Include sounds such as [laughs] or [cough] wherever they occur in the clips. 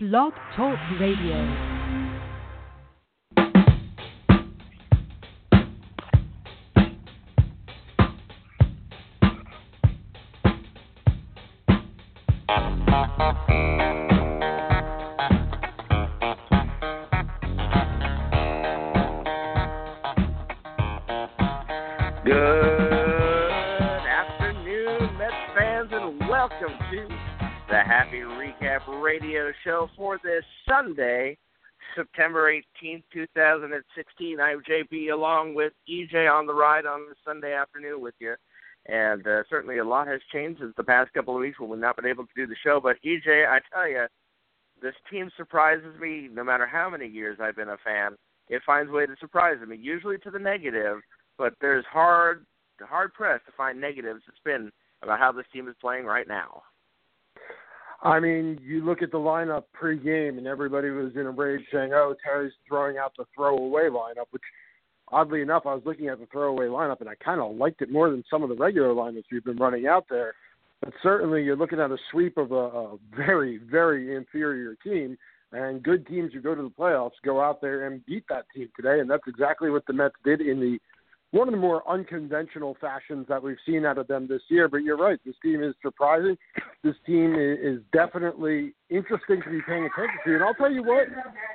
Blog Talk Radio. September 18th, 2016. I'm JB along with EJ on the ride on this Sunday afternoon with you. And uh, certainly a lot has changed since the past couple of weeks when we've not been able to do the show. But EJ, I tell you, this team surprises me no matter how many years I've been a fan. It finds a way to surprise me, usually to the negative, but there's hard hard pressed to find negatives to spin about how this team is playing right now. I mean, you look at the lineup pre-game, and everybody was in a rage saying, "Oh, Terry's throwing out the throwaway lineup," which, oddly enough, I was looking at the throwaway lineup, and I kind of liked it more than some of the regular lineups we've been running out there. But certainly, you're looking at a sweep of a, a very, very inferior team, and good teams who go to the playoffs go out there and beat that team today, and that's exactly what the Mets did in the one of the more unconventional fashions that we've seen out of them this year. But you're right, this team is surprising. This team is definitely interesting to be paying attention to. And I'll tell you what,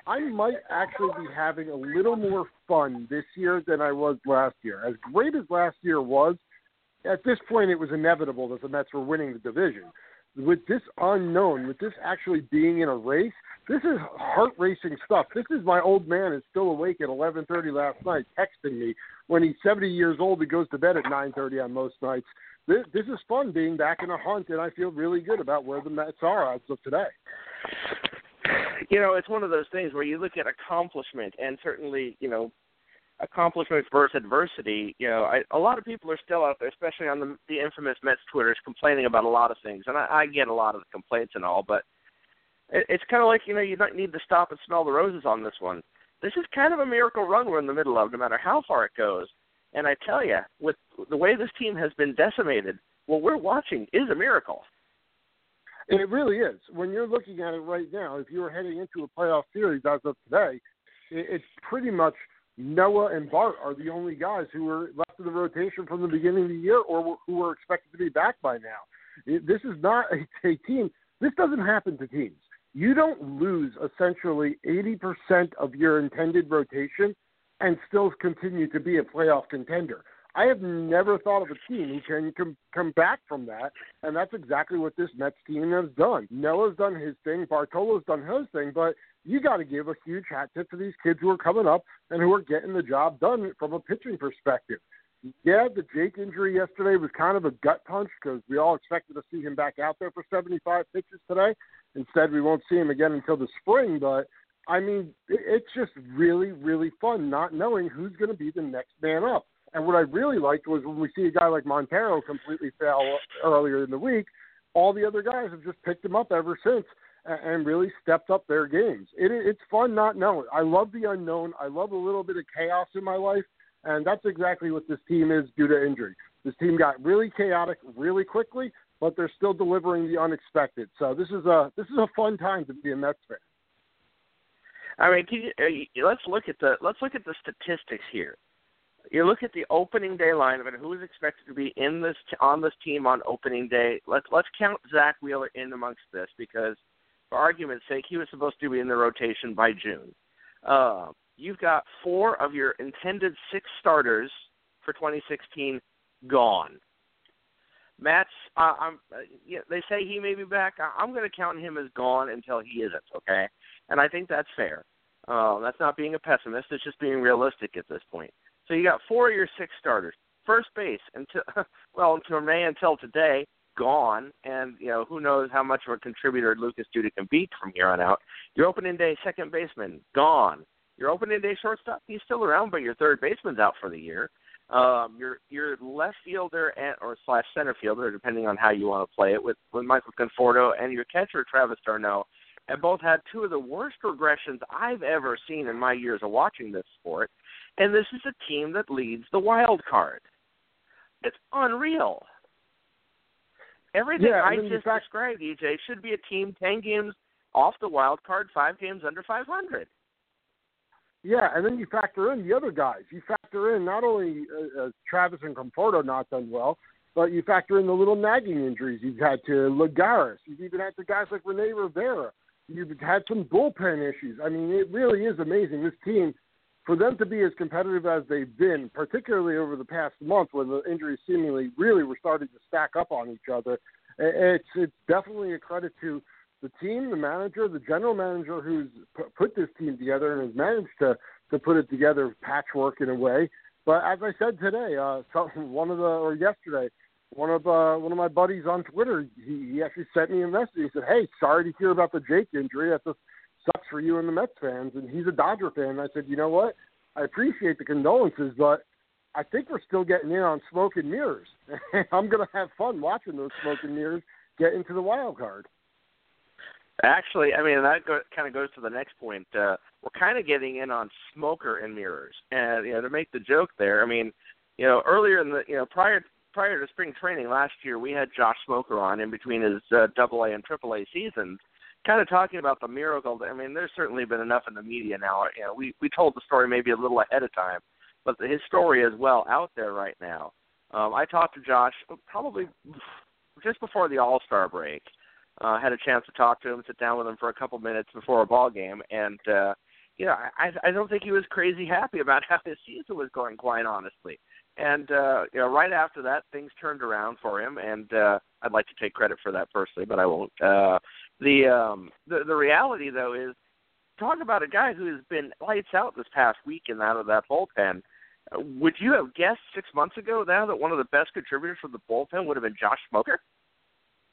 I might actually be having a little more fun this year than I was last year. As great as last year was, at this point it was inevitable that the Mets were winning the division. With this unknown, with this actually being in a race, this is heart racing stuff. This is my old man is still awake at 11:30 last night, texting me when he's 70 years old. He goes to bed at 9:30 on most nights. This, this is fun being back in a hunt, and I feel really good about where the Mets are as of today. You know, it's one of those things where you look at accomplishment, and certainly, you know, accomplishment versus adversity. You know, I, a lot of people are still out there, especially on the, the infamous Mets Twitters, complaining about a lot of things, and I, I get a lot of the complaints and all, but it, it's kind of like you know you don't need to stop and smell the roses on this one. This is kind of a miracle run we're in the middle of, no matter how far it goes. And I tell you, with the way this team has been decimated, what we're watching is a miracle. It really is. When you're looking at it right now, if you were heading into a playoff series as of today, it's pretty much Noah and Bart are the only guys who were left in the rotation from the beginning of the year or who were expected to be back by now. This is not a, a team. This doesn't happen to teams. You don't lose essentially 80% of your intended rotation and still continue to be a playoff contender. I have never thought of a team who can come, come back from that, and that's exactly what this Mets team has done. Noah's done his thing, Bartolo's done his thing, but you got to give a huge hat tip to these kids who are coming up and who are getting the job done from a pitching perspective. Yeah, the Jake injury yesterday was kind of a gut punch because we all expected to see him back out there for 75 pitches today. Instead, we won't see him again until the spring, but I mean, it's just really, really fun not knowing who's going to be the next man up. And what I really liked was when we see a guy like Montero completely fail earlier in the week, all the other guys have just picked him up ever since and really stepped up their games. It, it's fun not knowing. I love the unknown. I love a little bit of chaos in my life, and that's exactly what this team is due to injury. This team got really chaotic really quickly, but they're still delivering the unexpected. So this is a this is a fun time to be a Mets fan. I mean, can you, uh, let's look at the let's look at the statistics here. You look at the opening day lineup and who is expected to be in this on this team on opening day. Let's let's count Zack Wheeler in amongst this because, for argument's sake, he was supposed to be in the rotation by June. Uh, you've got four of your intended six starters for 2016 gone. Matt's, uh, I'm, uh, yeah, they say he may be back. I, I'm going to count him as gone until he isn't. Okay, and I think that's fair. Uh, that's not being a pessimist. It's just being realistic at this point. So you got four of your six starters. First base until [laughs] well until May until today gone, and you know who knows how much of a contributor Lucas Duda can be from here on out. Your opening day second baseman gone. Your opening day shortstop he's still around, but your third baseman's out for the year. Um, your your left fielder and or slash center fielder, depending on how you want to play it, with with Michael Conforto and your catcher Travis d'Arnaud, have both had two of the worst regressions I've ever seen in my years of watching this sport. And this is a team that leads the wild card. It's unreal. Everything Yeah, I just fact- described, EJ, should be a team ten games off the wild card, five games under 500. Yeah, and then you factor in the other guys. You factor in not only uh, uh, Travis and Conforto not done well, but you factor in the little nagging injuries you've had to Lagares. You've even had to guys like Rene Rivera. You've had some bullpen issues. I mean, it really is amazing. This team, for them to be as competitive as they've been, particularly over the past month when the injuries seemingly really were starting to stack up on each other, it's it's definitely a credit to the team, the manager, the general manager who's put this team together and has managed to to put it together patchwork in a way. But as I said today, uh, [laughs] one of the or yesterday, one of uh, one of my buddies on Twitter, he, he actually sent me a message. He said, "Hey, sorry to hear about the Jake injury. That just sucks for you and the Mets fans." And he's a Dodger fan. And I said, "You know what? I appreciate the condolences, but I think we're still getting in on smoke and mirrors. [laughs] I'm going to have fun watching those smoke and mirrors get into the wild card." Actually, I mean that go, kind of goes to the next point. Uh, we're kind of getting in on smoker and mirrors, and you know to make the joke there. I mean, you know earlier in the you know prior prior to spring training last year, we had Josh Smoker on in between his uh, Double A and Triple A seasons, kind of talking about the miracle. I mean, there's certainly been enough in the media now. You know, we we told the story maybe a little ahead of time, but his story is well out there right now. Um, I talked to Josh probably just before the All Star break uh, had a chance to talk to him, sit down with him for a couple minutes before a ball game, and uh, you know, I, I don't think he was crazy happy about [laughs] how his season was going, quite honestly. And uh, you know, right after that, things turned around for him, and uh, I'd like to take credit for that personally, but I won't. Uh, the um, the the reality though is, talk about a guy who has been lights out this past week and out of that bullpen. Would you have guessed six months ago now that one of the best contributors for the bullpen would have been Josh Smoker?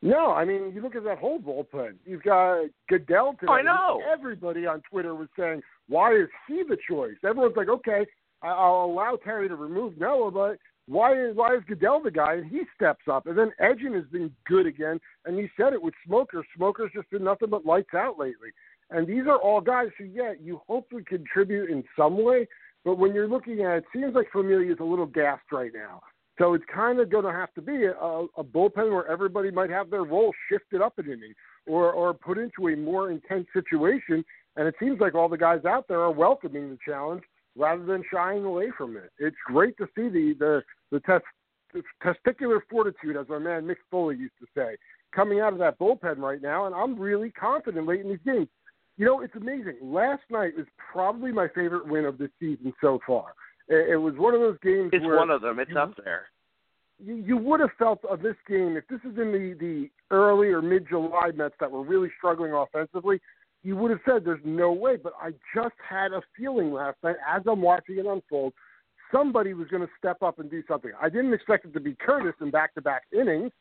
No, I mean you look at that whole bullpen. You've got Goeddel today. Oh, I know. Everybody on Twitter was saying, "Why is he the choice?" Everyone's like, "Okay, I'll allow Terry to remove Noah, but why is why is Goeddel the guy?" And he steps up. And then Edgin has been good again. And he said it with Smoker. Smoker's just been nothing but lights out lately. And these are all guys who, yeah, you hope would contribute in some way. But when you're looking at it, it seems like Familia is a little gassed right now. So it's kind of going to have to be a, a bullpen where everybody might have their role shifted up an inning or, or put into a more intense situation. And it seems like all the guys out there are welcoming the challenge rather than shying away from it. It's great to see the the the, test, testicular fortitude, as our man Mick Foley used to say, coming out of that bullpen right now. And I'm really confident late in these games. You know, it's amazing. Last night was probably my favorite win of the season so far. It, it was one of those games. It's one of them. It's you, up there. You, you would have felt of this game if this is in the the early or mid July Mets that were really struggling offensively. You would have said there's no way, but I just had a feeling last night as I'm watching it unfold, somebody was going to step up and do something. I didn't expect it to be Curtis in back-to-back innings,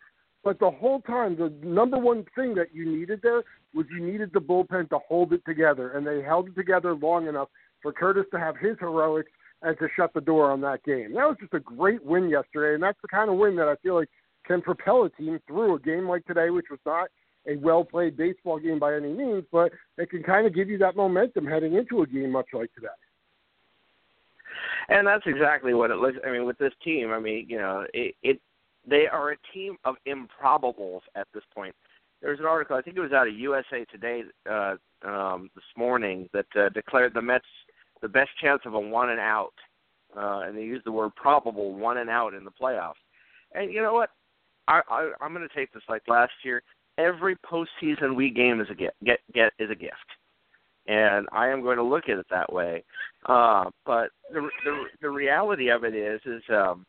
but the whole time, the number one thing that you needed there was you needed the bullpen to hold it together, and they held it together long enough for Curtis to have his heroics and to shut the door on that game. That was just a great win yesterday, and that's the kind of win that I feel like can propel a team through a game like today, which was not a well played baseball game by any means, but it can kind of give you that momentum heading into a game much like today. And that's exactly what it looks. I mean, with this team, I mean, you know, it, it they are a team of improbables at this point. There's an article, I think it was out of USA Today uh, um, this morning, that uh, declared the Mets the best chance of a one and out, uh, and they used the word probable one and out in the playoffs. And you know what? I, I I'm going to take this like last year. Every postseason we game is a get get get is a gift, and I am going to look at it that way. Uh, but the, the the reality of it is is um,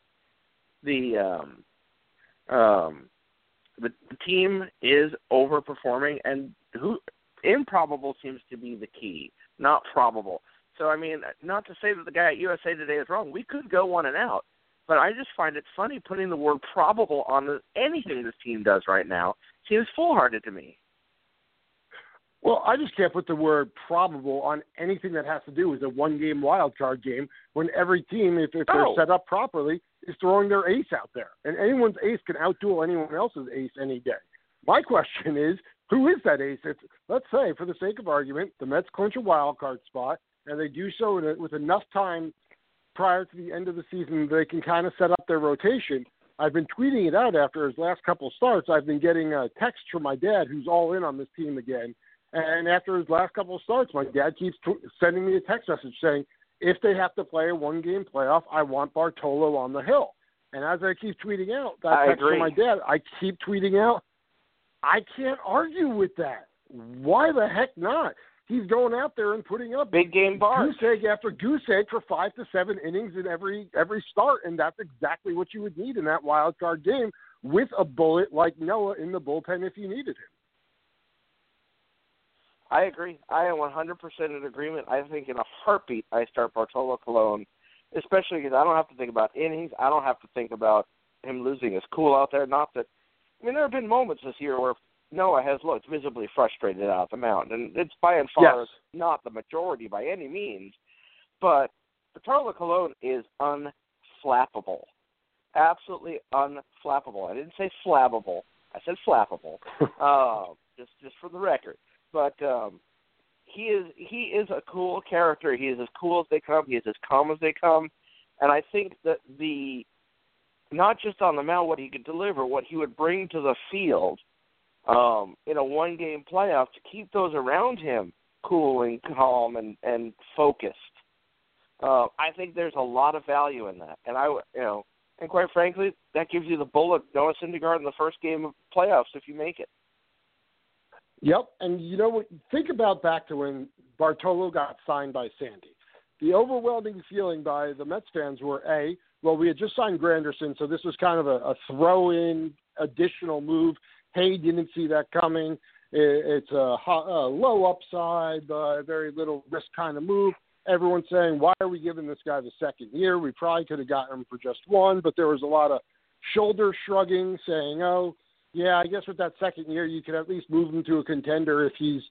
the um, um, the, the team is overperforming, and who improbable seems to be the key, not probable. So I mean, not to say that the guy at USA Today is wrong. We could go one and out, but I just find it funny putting the word probable on anything this team does right now. Seems foolhardy to me. Well, I just can't put the word probable on anything that has to do with a one game wild card game when every team, if, if they're oh. set up properly, is throwing their ace out there. And anyone's ace can outduel anyone else's ace any day. My [laughs] question is, who is that ace? It's, let's say, for the sake of argument, the Mets clinch a wild card spot and they do so a, with enough time prior to the end of the season they can kind of set up their rotation. I've been tweeting it out after his last couple starts. I've been getting uh, texts from my dad, who's all in on this team again, And after his last couple of starts, my dad keeps t- sending me a text message saying, if they have to play a one game playoff, I want Bartolo on the hill. And as I keep tweeting out that I text agree. from my dad, I keep tweeting out, I can't argue with that. Why the heck not? He's going out there and putting up Big game bars. goose egg after goose egg for five to seven innings in every every start, and that's exactly what you would need in that wild card game with a bullet like Noah in the bullpen if you needed him. I agree. I am 100% in agreement. I think in a heartbeat I start Bartolo Colon, especially because I don't have to think about innings. I don't have to think about him losing his cool out there. Not that, I mean, there have been moments this year where Noah has looked visibly frustrated out the mound, and it's by and far Yes. not the majority by any means. But Bartolo Colon is unflappable, absolutely unflappable. I didn't say flammable. I said flappable. [laughs] uh, just just for the record. But um, he is he is a cool character. He is as cool as they come. He is as calm as they come. And I think that the not just on the mound what he could deliver, what he would bring to the field um, in a one game playoff to keep those around him cool and calm and and focused. Uh, I think there's a lot of value in that, and I you know, and quite frankly, that gives you the bullet Noah Syndergaard in the first game of playoffs if you make it. Yep, and you know what? Think about back to when Bartolo got signed by Sandy. The overwhelming feeling by the Mets fans were a well, we had just signed Granderson, so this was kind of a, a throw-in additional move. Hey, didn't see that coming. It, it's a, a low upside, uh, very little risk kind of move. Everyone's saying, why are we giving this guy the second year? We probably could have gotten him for just one, but there was a lot of shoulder shrugging, saying, oh, yeah, I guess with that second year, you could at least move him to a contender if he's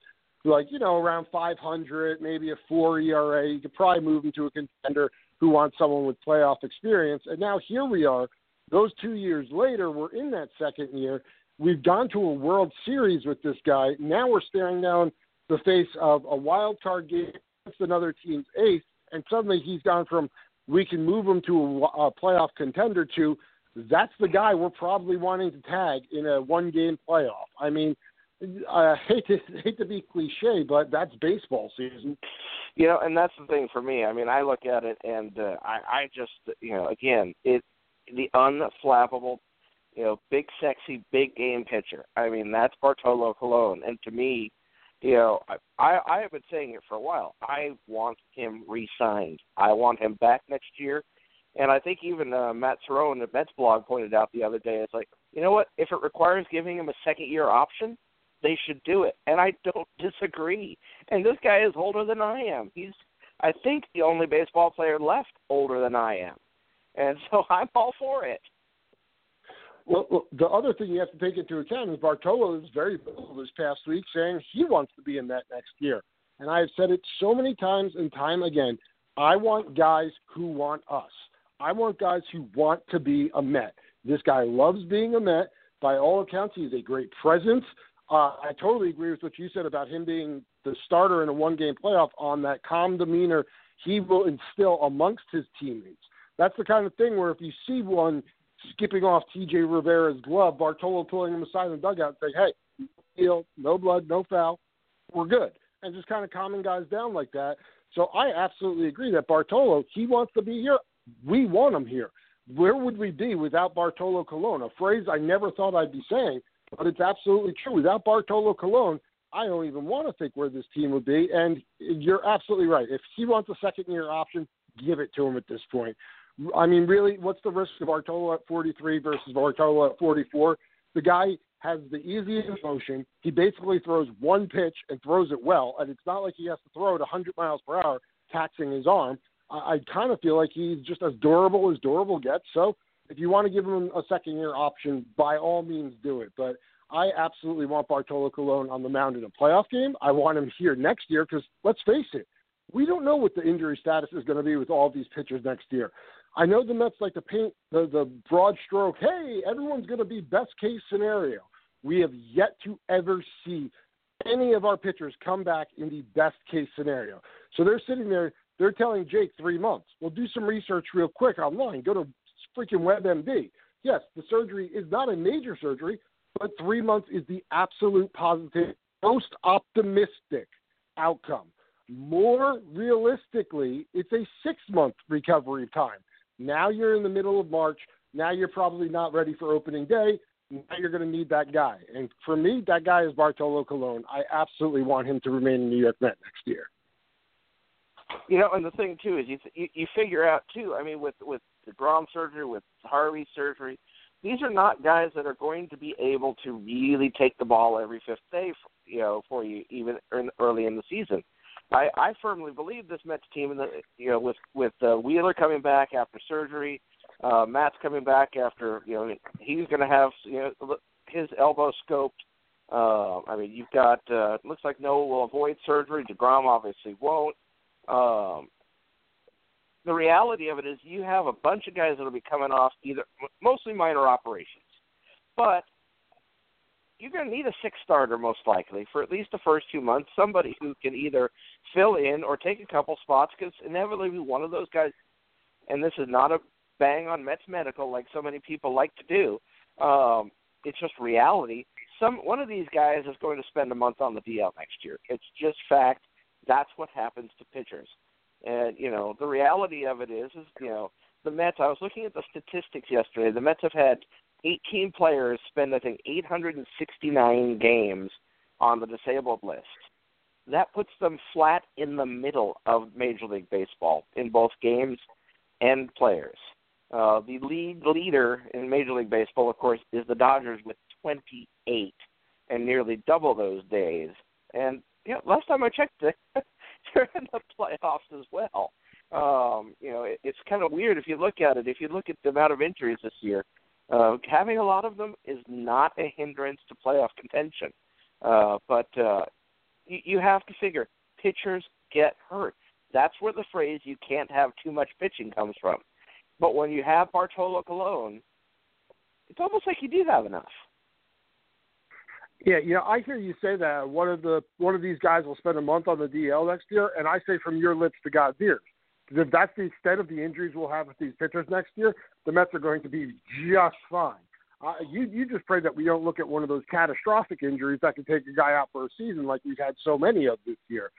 like, you know, around 500, maybe a four ERA. You could probably move him to a contender who wants someone with playoff experience. And now here we are. Those two years later, we're in that second year. We've gone to a World Series with this guy. Now we're staring down the face of a wild card game against another team's ace, and suddenly he's gone from we can move him to a, a playoff contender to that's the guy we're probably wanting to tag in a one game playoff. I mean, I hate to [laughs] hate to be cliche, but that's baseball season. You know, and that's the thing for me. I mean, I look at it and uh, I, I just, you know, again, it the unflappable, you know, big sexy big game pitcher. I mean, that's Bartolo Colon, and to me, you know, I I, have been saying it for a while. I want him re-signed. I want him back next year. And I think even uh, Matt Cerrone the Mets blog pointed out the other day, it's like, you know what? If it requires giving him a second year option, they should do it. And I don't [laughs] disagree. And this guy is older than I am. He's, I think, the only baseball player left older than I am. And [laughs] so I'm all for it. Well, well, the other thing you have to take into account is Bartolo is very vocal this past week saying he wants to be in that next year. And I have said it so many times and time again. I want guys who want us. I want guys who want to be a Met. This guy loves being a Met. By all accounts, he's a great presence. Uh, I totally agree with what you said about him being the starter in a one game playoff on that calm demeanor he will instill amongst his teammates. That's the kind of thing where if you see one skipping off TJ Rivera's glove, Bartolo pulling him aside in the dugout and saying, hey, deal, no blood, no foul, we're good. And just kind of calming guys down like that. So I absolutely agree that Bartolo, he wants to be here. We want him here. Where would we be without Bartolo Colon? A phrase I never thought I'd be saying, but it's absolutely true. Without Bartolo Colon, I don't even want to think where this team would be. And you're absolutely right. If he wants a second year option, give it to him at this point. I mean, really, what's the risk of Bartolo at 43 versus Bartolo at 44? The guy has the easiest motion. He basically throws one pitch and throws it well, and it's not like he has to throw it 100 miles per hour, taxing his arm. I, I kind of feel like he's just as durable as durable gets. So if you want to give him a second year option, by all means do it. But I absolutely want Bartolo Colon on the mound in a playoff game. I want him here next year because let's face it, we don't know what the injury status is going to be with all these pitchers next year. I know the Mets like to paint the, the broad stroke. Hey, everyone's going to be best case scenario. We have yet to ever see any of our pitchers come back in the best case scenario. So they're sitting there, they're telling Jake three months. Well, do some research real quick online. Go to freaking WebMD. Yes, the surgery is not a major surgery, but three months is the absolute positive most optimistic outcome. More realistically, it's a six month recovery time. Now you're in the middle of March. Now you're probably not ready for opening day. Now you're going to need that guy. And for me, that guy is Bartolo Colon. I absolutely want him to remain in New York Met next year. You know, and the thing too is you you, you figure out too. I mean, with with deGrom surgery, with Harvey surgery, these are not guys that are going to be able to really take the ball every fifth day, for, you know, for you even early in the season. I, I firmly believe this Mets team, in the, you know, with with uh, Wheeler coming back after surgery, uh, Matt's coming back after you know he's going to have you know his elbow scoped. Uh, I mean, you've got uh, looks like Noah will avoid surgery. deGrom obviously won't. Um, the reality of it is, you have a bunch of guys that'll be coming off either mostly minor operations, but you're going to need a six starter most likely for at least the first two months. Somebody who can either fill in or take a couple spots because inevitably one of those guys. And this is not a bang on Mets medical like so many people like to do. Um, it's just reality. Some one of these guys is going to spend a month on the DL next year. It's just fact. That's what happens to pitchers. And you know the reality of it is, is you know the Mets. I was looking at the statistics yesterday. The Mets have had 18 players spend, I think, 869 games on the disabled list. That puts them flat in the middle of Major League Baseball in both games and players. Uh, the league leader in Major League Baseball, of course, is the Dodgers with 28 and nearly double those days. And know, last time I checked, [laughs] they're in the playoffs as well. Um, you know, it, it's kind of weird if you look at it. If you look at the amount of injuries this year, uh, having a lot of them is not a hindrance to playoff contention. Uh, but uh, you, you have to figure pitchers get hurt. That's where the phrase "you can't have too much pitching" comes from. But when you have Bartolo Colon, it's almost like you do have enough. Yeah, you know, I hear you say that one of the one of these guys will spend a month on the DL next year, and I say from your lips to God's ears. If that's the extent of the injuries we'll have with these pitchers next year, the Mets are going to be just fine. Uh, you you just pray that we don't look at one of those catastrophic injuries that could take a guy out for a season like we've had so many of this year.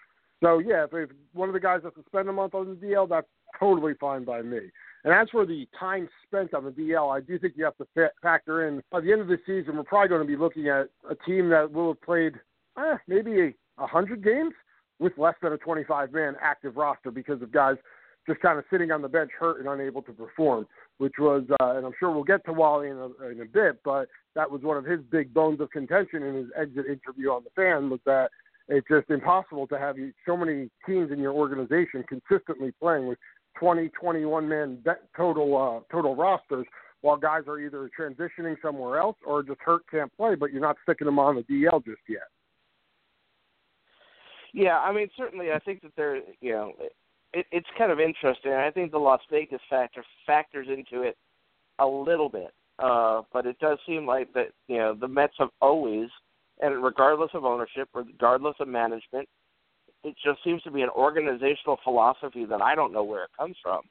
So yeah, if, if one of the guys has to spend a month on the DL, that's totally fine by me. And as for the time spent on the DL, I do think you have to fa- factor in by the end of the season, we're probably going to be looking at a team that will have played eh, maybe a, a hundred games with less than a 25 man active roster because of guys just kind of sitting on the bench hurt and unable to perform, which was, uh, and I'm sure we'll get to Wally in a, in a bit, but that was one of his big bones of contention in his exit interview on the fan was that it's just impossible to have so many teams in your organization consistently playing with 20, 21 man total uh, total rosters, while guys are either transitioning somewhere else or just hurt can't play, but you're not sticking them on the DL just yet. Yeah, I mean, certainly, I think that there, you know, it, it's kind of interesting. I think the Las Vegas factor factors into it a little bit, uh, but it does seem like that, you know, the Mets have always, and regardless of ownership, regardless of management, it just seems to be an organizational philosophy that I don't know where it comes from,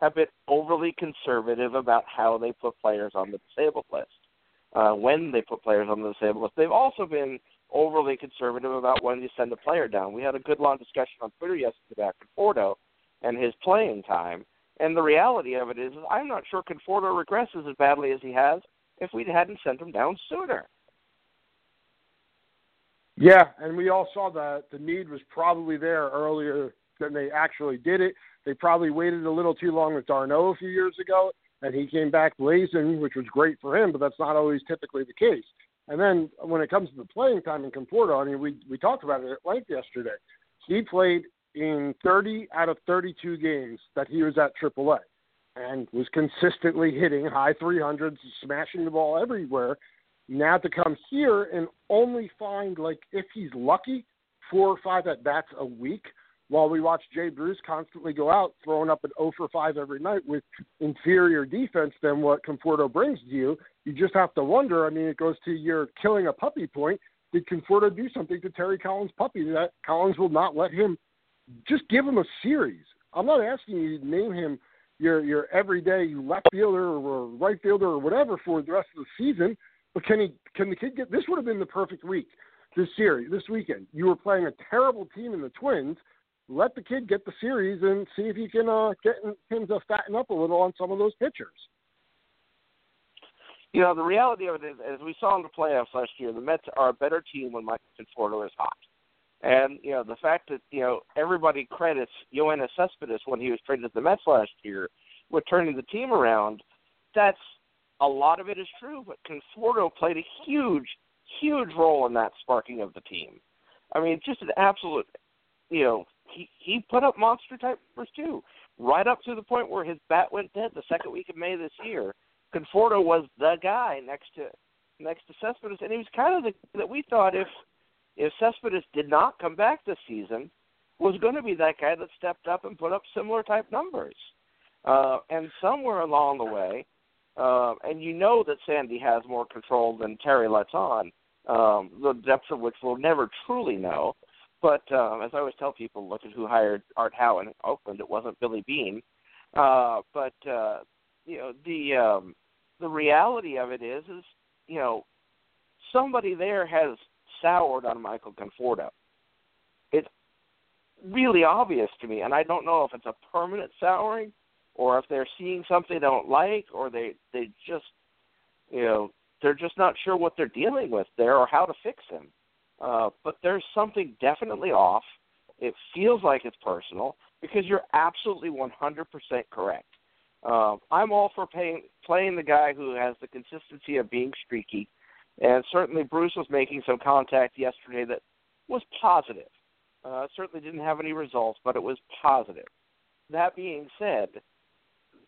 have been overly conservative about how they put players on the disabled list. Uh, when they put players on the disabled list, they've also been overly conservative about when you send a player down. We had a good long discussion on Twitter yesterday about Conforto and his playing time. And the reality of it is, I'm not sure Conforto regresses as badly as he has if we hadn't sent him down sooner. Yeah, and we all saw that the need was probably there earlier than they actually did it. They probably waited a little too long with d'Arnaud a few years ago, and he came back blazing, which was great for him, but that's not always typically the case. And then when it comes to the playing time in Conforto, I mean, we we talked about it at length yesterday. He played in 30 out of 32 games that he was at AAA, and was consistently hitting high 300s, smashing the ball everywhere, now to come here and only find like if he's lucky four or five at bats a week while we watch Jay Bruce constantly go out throwing up an 0 for 5 every night with inferior defense than what Conforto brings to you, you just have to wonder. I mean, it goes to your killing a puppy point. Did Conforto do something to Terry Collins' puppy that Collins will not let him just give him a series? I'm not asking you to name him your your everyday left fielder or right fielder or whatever for the rest of the season. But can he? Can the kid get? This would have been the perfect week this series this weekend. You were playing a terrible team in the Twins. Let the kid get the series and see if you can uh, get him to fatten up a little on some of those pitchers. You know, the reality of it is, as we saw in the playoffs last year, the Mets are a better team when Michael Conforto is hot. And you know the fact that you know everybody credits Yoenis Cespedes when he was traded to the Mets last year with turning the team around. That's a lot of it is true, but Conforto played a huge, huge role in that sparking of the team. I mean, just an absolute, you know, he he put up monster type numbers too, right up to the point where his bat went dead the second week of May this year. Conforto was the guy next to next to Cespedes, and he was kind of the that we thought if if Cespedes did not come back this season, was going to be that guy that stepped up and put up similar type numbers. Uh, and somewhere along the way, uh, and you know that Sandy has more control than Terry lets on, um, the depths of which we'll never truly know. But um, as I always tell people, look at who hired Art Howe in Oakland. It wasn't Billy Beane. Uh, but uh, you know the um, the reality of it is, is you know somebody there has soured on Michael Conforto. It's really obvious to me, and I don't know if it's a permanent souring or if they're seeing something they don't like, or they they just you know they're just not sure what they're dealing with there or how to fix them. Uh, but there's something definitely off. It feels like it's personal because you're absolutely 100% correct. Uh, I'm all for paying, playing the guy who has the consistency of being streaky and certainly Bruce was making some contact yesterday that was positive. Uh, certainly didn't have any results, but it was positive. That being said,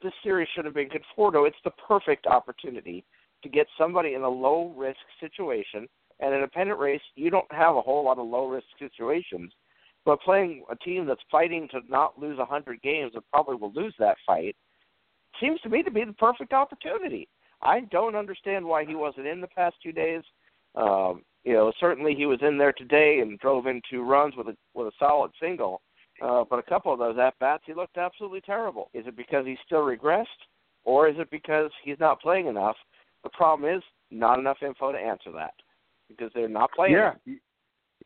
this series should have been Conforto. It's the perfect opportunity to get somebody in a low risk situation. And in a pennant race, you don't have a whole lot of low risk situations. But playing a team that's fighting to not lose 100 games and probably will lose that fight seems to me to be the perfect opportunity. I don't understand why he wasn't in the past two days. Um, you know, certainly he was in there today and drove in two runs with a with a solid single. Uh, but a couple of those at bats, he looked absolutely terrible. Is it because he's still regressed, or is it because he's not playing enough? The problem is not enough info to answer that because they're not playing. Yeah,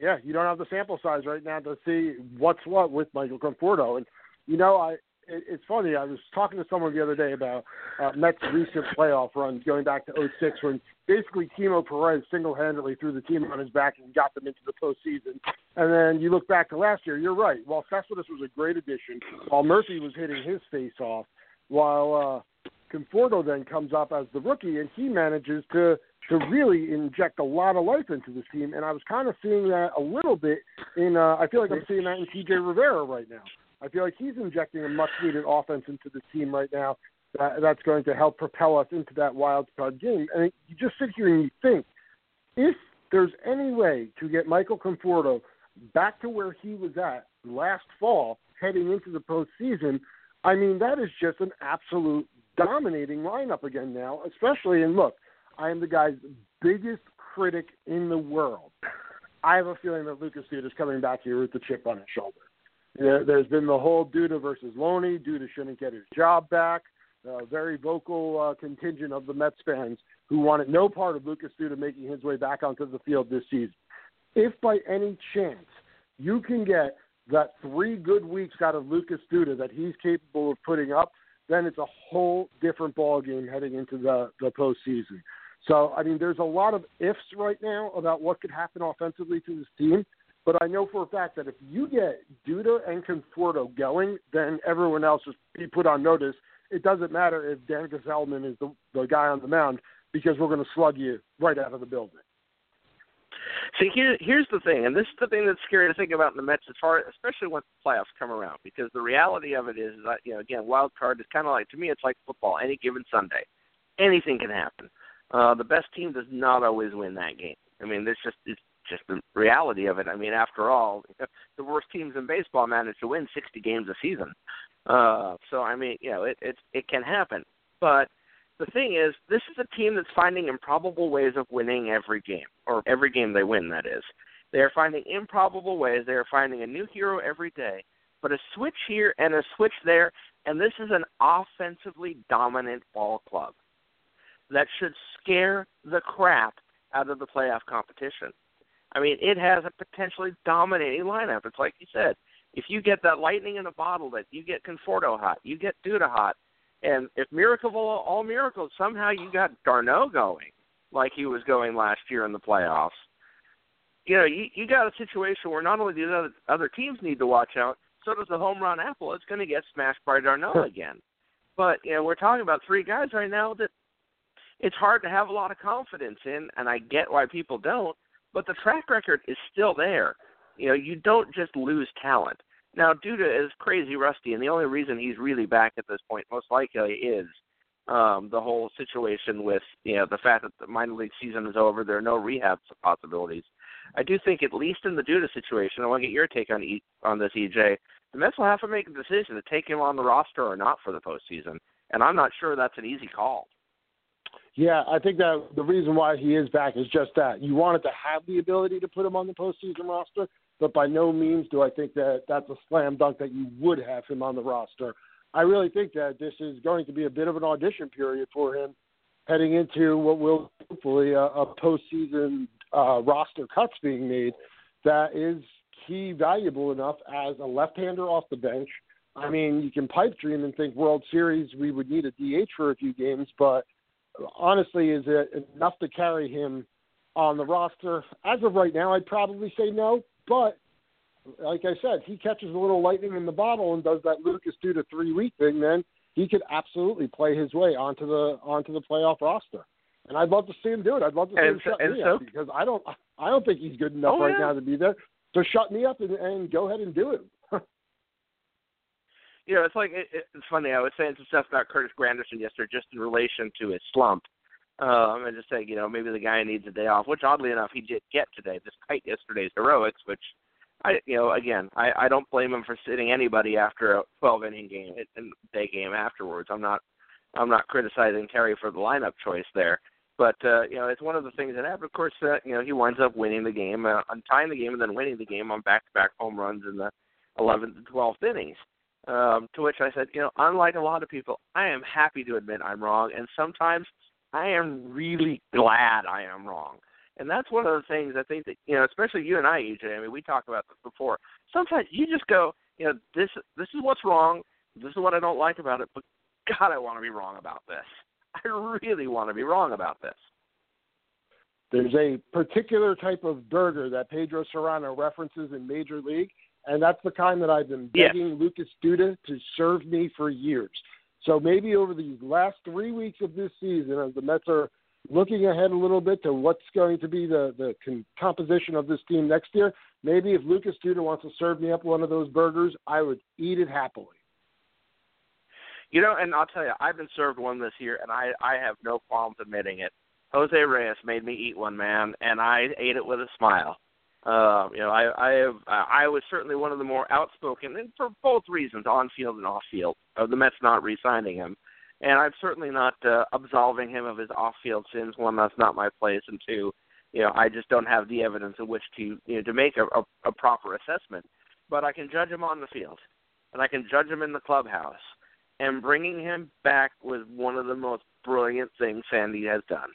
yeah, you don't have the sample size right now to see what's what with Michael Conforto. And you know, I it, it's funny. I was talking to someone the other day about uh, Mets' recent playoff runs going back to 06 when basically Timo Perez single-handedly threw the team on his back and got them into the postseason. And then you look back to last year, you're right. While Cespedes was a great addition, while Murphy was hitting his face off, while uh, Conforto then comes up as the rookie and he manages to to really inject a lot of life into this team. And I was kind of seeing that a little bit in. Uh, I feel like I'm seeing that in T.J. Rivera right now. I feel like he's injecting a much needed offense into the team right now that, that's going to help propel us into that wild card game. And you just sit here and you think, if there's any way to get Michael Conforto back to where he was at last fall, heading into the postseason, I mean, that is just an absolute dominating lineup again now, especially, and look, I am the guy's biggest critic in the world. I have a feeling that Lucas Duda is coming back here with the chip on his shoulder. There's been the whole Duda versus Loney. Duda shouldn't get his job back. A very vocal uh, contingent of the Mets fans who wanted no part of Lucas Duda making his way back onto the field this season. If by any chance you can get that three good weeks out of Lucas Duda that he's capable of putting up, then it's a whole different ball game heading into the the postseason. So I mean, there's a lot of ifs right now about what could happen offensively to this team. But I know for a fact that if you get Duda and Conforto going, then everyone else will be put on notice. It doesn't matter if Dan Gsellman is the, the guy on the mound because we're going to slug you right out of the building. See, here, here's the thing, and this is the thing that's scary to think about in the Mets, as far, especially once the playoffs come around, because the reality of it is that you know, again, wild card is kind of like to me, it's like football. Any given Sunday, anything can happen. Uh, the best team does not always win that game. I mean, there's just it's just the reality of it. I mean, after all, [laughs] the worst teams in baseball manage to win 60 games a season. Uh, so I mean, you know, it it it can happen. But the thing is, this is a team that's finding improbable ways of winning every game, or every game they win. That is, they are finding improbable ways. They are finding a new hero every day. But a switch here and a switch there, and this is an offensively dominant ball club that should scare the crap out of the playoff competition. I mean, it has a potentially dominating lineup. It's like you said, if you get that lightning in a bottle, that you get Conforto hot, you get Duda hot, and if miracle all miracles, somehow you got d'Arnaud going like he was going last year in the playoffs. You know, you you got a situation where not only do the other, other teams need to watch out, so does the home run apple. It's going to get smashed by d'Arnaud again. But you know, we're talking about three guys right now that it's hard to have a lot of confidence in, and I get why people don't. But the track record is still there. You know, you don't just lose talent. Now, Duda is crazy rusty, and the only reason he's really back at this point, most likely, is um, the whole situation with you know the fact that the minor league season is over. There are no rehab possibilities. I do think, at least in the Duda situation, I want to get your take on e- on this, EJ. The Mets will have to make a decision to take him on the roster or not for the postseason, and I'm not sure that's an easy call. Yeah, I think that the reason why he is back is just that you wanted to have the ability to put him on the postseason roster, but by no means do I think that that's a slam dunk that you would have him on the roster. I really think that this is going to be a bit of an audition period for him heading into what will hopefully a, a postseason uh, roster cuts being made that is key valuable enough as a left-hander off the bench. I mean, you can pipe dream and think World Series we would need a DH for a few games, but honestly, is it enough to carry him on the roster? As of right now, I'd probably say no. But like I said, he catches a little lightning in the bottle and does that Lucas two to three week thing, then he could absolutely play his way onto the onto the playoff roster. And I'd love to see him do it. I'd love to see and him shut me so, up because I don't I don't think he's good enough oh, right yeah. now to be there. So shut me up and, and go ahead and do it. [laughs] you know, it's like it, it's funny. I was saying some stuff about Curtis Granderson yesterday, just in relation to his slump. Um, and just saying, you know, maybe the guy needs a day off, which oddly enough he did get today, despite yesterday's heroics. Which, I, you know, again, I, I don't blame him for sitting anybody after a 12 inning game and day game afterwards. I'm not, I'm not criticizing Terry for the lineup choice there. But uh, you know, it's one of the things that happened. Of course, uh, you know, he winds up winning the game, uh, untying the game, and then winning the game on back-to-back home runs in the 11th and 12th innings. Um, to which I said, you know, unlike a lot of people, I am happy to admit I'm wrong, and sometimes I am really glad I am wrong. And that's one of the things I think that you know, especially you and I, EJ. I mean, we talked about this before. Sometimes you just go, you know, this this is what's wrong. This is what I don't like about it. But God, I want to be wrong about this. [laughs] I really want to be wrong about this. There's a particular type of burger that Pedro Cerrano references in Major League, and that's the kind that I've been Yes. begging Lucas Duda to serve me for years. So maybe over these last three weeks of this season, as the Mets are looking ahead a little bit to what's going to be the the composition of this team next year, maybe if Lucas Duda wants to serve me up one of those burgers, I would eat it happily. You know, and I'll tell you, I've been served one this year, and I I have no qualms admitting it. Jose Reyes made me eat one, man, and I ate it with a smile. Um, you know, I I have I was certainly one of the more outspoken, and for both reasons, on field and off field, of the Mets not re-signing him. And I'm certainly not uh, absolving him of his off-field sins. One, that's not my place, and two, you know, I just don't have the evidence in which to you know to make a, a, a proper assessment. But I can judge him on the field, and I can judge him in the clubhouse. And bringing him back was one of the most brilliant things Sandy has done.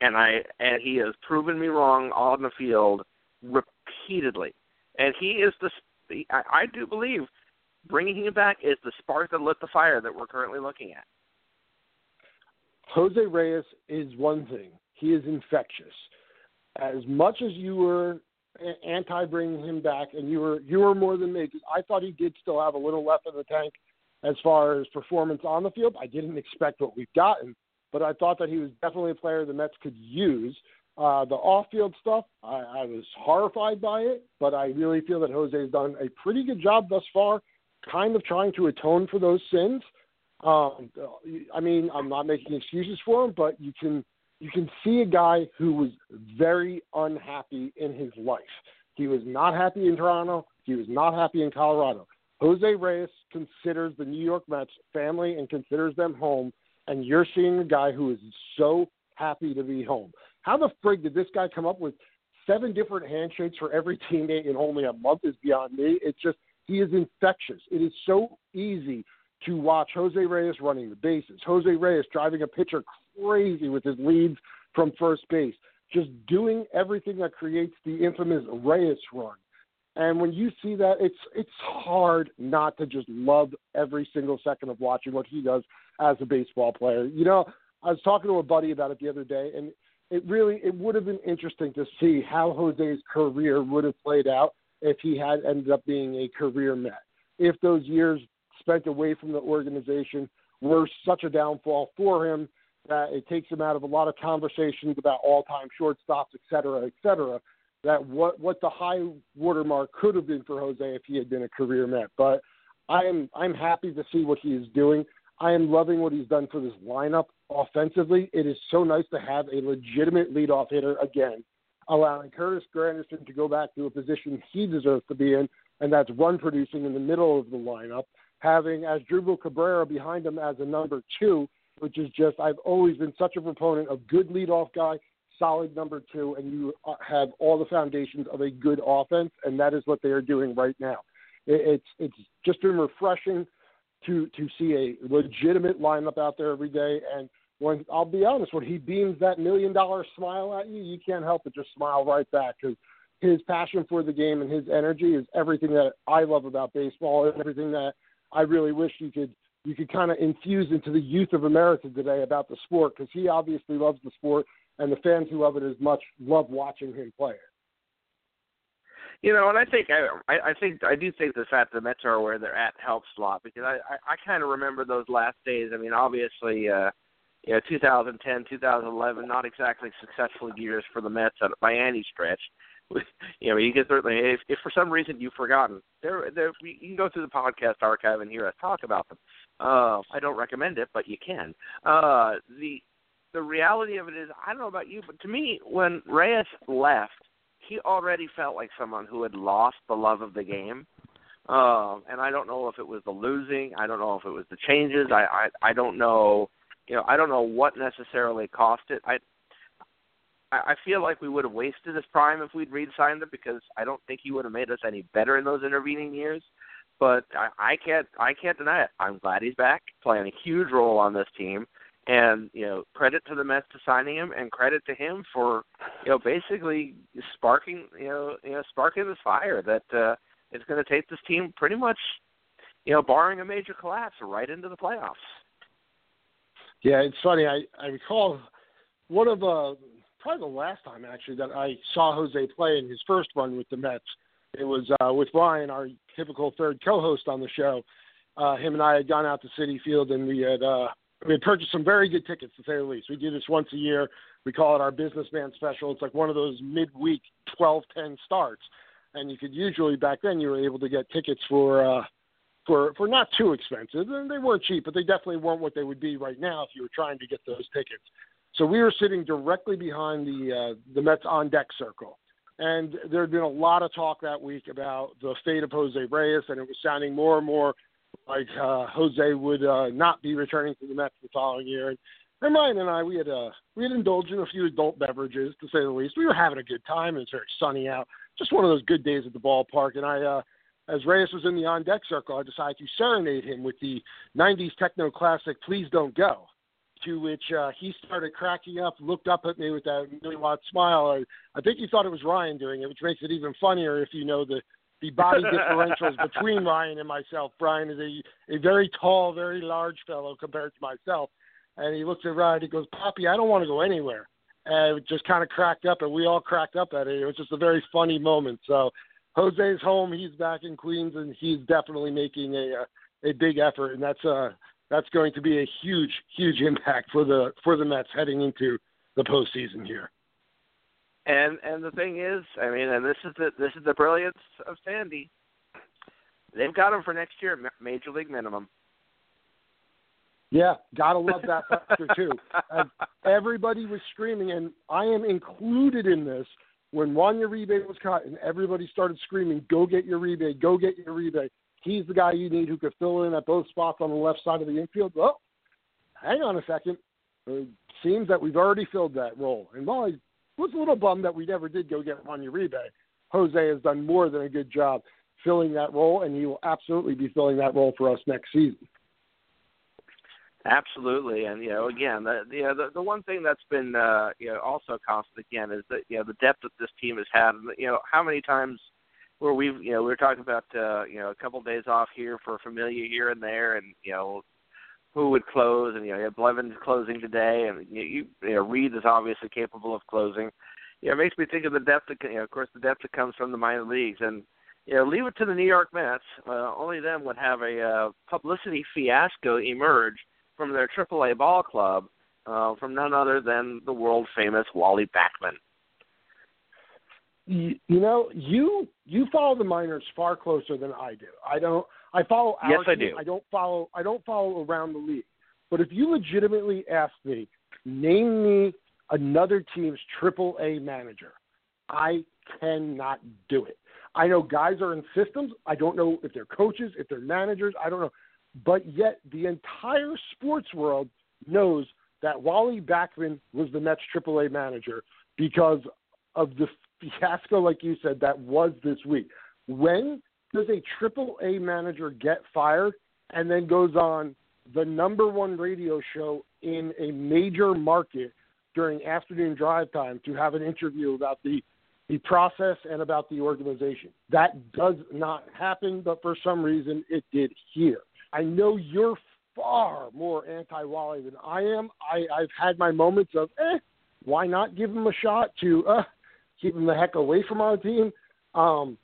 And I and he has proven me wrong on the field repeatedly. And he is the I, I do believe bringing him back is the spark that lit the fire that we're currently looking at. Jose Reyes is one thing. He is infectious. As much as you were anti bringing him back, and you were you were more than me. 'cause I thought he did still have a little left in the tank as far as performance on the field. I didn't expect what we've gotten, but I thought that he was definitely a player the Mets could use. Uh, the off-field stuff, I, I was horrified by it, but I really feel that Jose has done a pretty good job thus far, kind of trying to atone for those sins. Um, I mean, I'm not making excuses for him, but you can you can see a guy who was very unhappy in his life. He was not happy in Toronto. He was not happy in Colorado. Jose Reyes considers the New York Mets family and considers them home, and you're seeing a guy who is so happy to be home. How the frig did this guy come up with seven different handshakes for every [laughs] teammate in only a month is beyond me. It's just he is infectious. It is so easy to watch Jose Reyes running the bases, Jose Reyes driving a pitcher crazy with his leads from first base, just doing everything that creates the infamous Reyes run. And when you see that, it's it's hard not to just love every single second of watching what he does as a baseball player. You know, I was talking to a buddy about it the other day, and it really it would have been interesting to see how Jose's career would have played out if he had ended up being a career Met. If those years spent away from the organization were such a downfall for him that it takes him out of a lot of conversations about all-time shortstops, et cetera, et cetera. That what what the high watermark could have been for Jose if he had been a career Met. But I am I'm happy to see what he is doing. I am loving what he's done for this lineup offensively. It is so nice to have a legitimate leadoff hitter again, allowing Curtis Granderson to go back to a position he deserves to be in, and that's run producing in the middle of the lineup. Having Asdrubal Cabrera behind him as a number two, which is just I've always been such a proponent of good leadoff guy, solid number two, and you have all the foundations of a good offense, and that is what they are doing right now. It's it's just been refreshing to to see a legitimate lineup out there every day. And when I'll be honest, when he beams that million dollar smile at you, you can't help but just smile right back because his passion for the game and his energy is everything that I love about baseball and everything that I really wish you could you could kind of infuse into the youth of America today about the sport because he obviously loves the sport and the fans who love it as much love watching him play it. You know, and I think I, I think I do think the fact the Mets are where they're at helps a lot because I I, I kind of remember those last days. I mean, obviously, uh, you know, 2010, 2011, not exactly successful years for the Mets by any stretch. [laughs] You know, you can certainly if, if for some reason you've forgotten, there, there you can go through the podcast archive and hear us talk about them. Uh, I don't recommend it, but you can. Uh, the the reality of it is, I don't know about you, but to me, when Reyes left he already felt like someone who had lost the love of the game. Um, and I don't know if it was the losing. I don't know if it was the changes. I, I I don't know. You know, I don't know what necessarily cost it. I I feel like we would have wasted his prime if we'd re-signed him because I don't think he would have made us any better in those intervening years. But I, I can't I can't deny it. I'm glad he's back, playing a huge role on this team. And you know, credit to the Mets for signing him, and credit to him for you know basically sparking you know you know sparking this fire that uh, is going to take this team pretty much you know barring a major collapse right into the playoffs. Yeah, it's funny. I I recall one of uh probably the last time actually that I saw Jose play in his first run with the Mets. It was uh, with Ryan, our typical third co-host on the show. Uh, him and I had gone out to Citi Field and we had uh, we had purchased some very good tickets to say the least. We do this once a year. We call it our businessman special. It's like one of those midweek 12-10 starts, and you could usually back then you were able to get tickets for uh, for for not too expensive, and they weren't cheap, but they definitely weren't what they would be right now if you were trying to get those tickets. So we were sitting directly behind the uh, the Mets on deck circle, and there had been a lot of talk that week about the fate of Jose Reyes, and it was sounding more and more like uh, Jose would uh, not be returning to the Mets the following year. And, Ryan and I, we had uh, we had indulged in a few adult beverages to say the least. We were having a good time. It was very sunny out. Just one of those good days at the ballpark. And I, uh, as Reyes was in the on deck circle, I decided to serenade him with the '90s techno classic "Please Don't Go." To which uh, he started cracking up, looked up at me with that million watt smile. I, I think he thought it was Ryan doing it, which makes it even funnier if you know the the body [laughs] differentials between Ryan and myself. Ryan is a, a very tall, very large fellow compared to myself. And he looks at Ryan, he goes, Poppy, I don't want to go anywhere. And it just kind of cracked up, and we all cracked up at it. It was just a very funny moment. So Jose's home. He's back in Queens, and he's definitely making a a big effort, and that's uh that's going to be a huge, huge impact for the for the Mets heading into the postseason here. And and the thing is, I mean, and this is the this is the brilliance of Sandy. They've got him for next year, major league minimum. Yeah, gotta love that factor too. [laughs] As everybody was screaming, and I am included in this. When Juan Uribe was cut, and everybody started screaming, "Go get your Uribe! Go get your Uribe!" He's the guy you need who could fill in at both spots on the left side of the infield. Well, hang on a second. It seems that we've already filled that role. And while I was a little bummed that we never did go get Juan Uribe. Jose has done more than a good job filling that role, and he will absolutely be filling that role for us next season. Absolutely, and you know, again, the you know, the the one thing that's been uh, you know also constant again is that you know the depth that this team has had. You know, how many times where we've you know we were talking about uh, you know a couple of days off here for Familia here and there, and you know who would close, and you know you have Blevins closing today, and you, you, you know Reed is obviously capable of closing. You know, it makes me think of the depth that you know, of course, the depth that comes from the minor leagues, and you know, leave it to the New York Mets. Uh, only them would have a uh, publicity fiasco emerge from their AAA ball club uh, from none other than the world famous Wally Backman. You, you know, you you follow the minors far closer than I do. I don't. I follow. Yes, I do. I don't follow. I don't follow around the league. But if you legitimately ask me, name me another team's triple A manager, I cannot do it. I know guys are in systems. I don't know if they're coaches, if they're managers. I don't know. But yet, the entire sports world knows that Wally Backman was the Mets AAA manager because of the fiasco, like you said, that was this week. When does a triple A manager get fired and then goes on the number one radio show in a major market during afternoon drive time to have an interview about the the process and about the organization. That does not happen, but for some reason it did here. I know you're far more anti Wally than I am. I, I've had my moments of, eh, why not give him a shot to uh, keep him the heck away from our team? Um,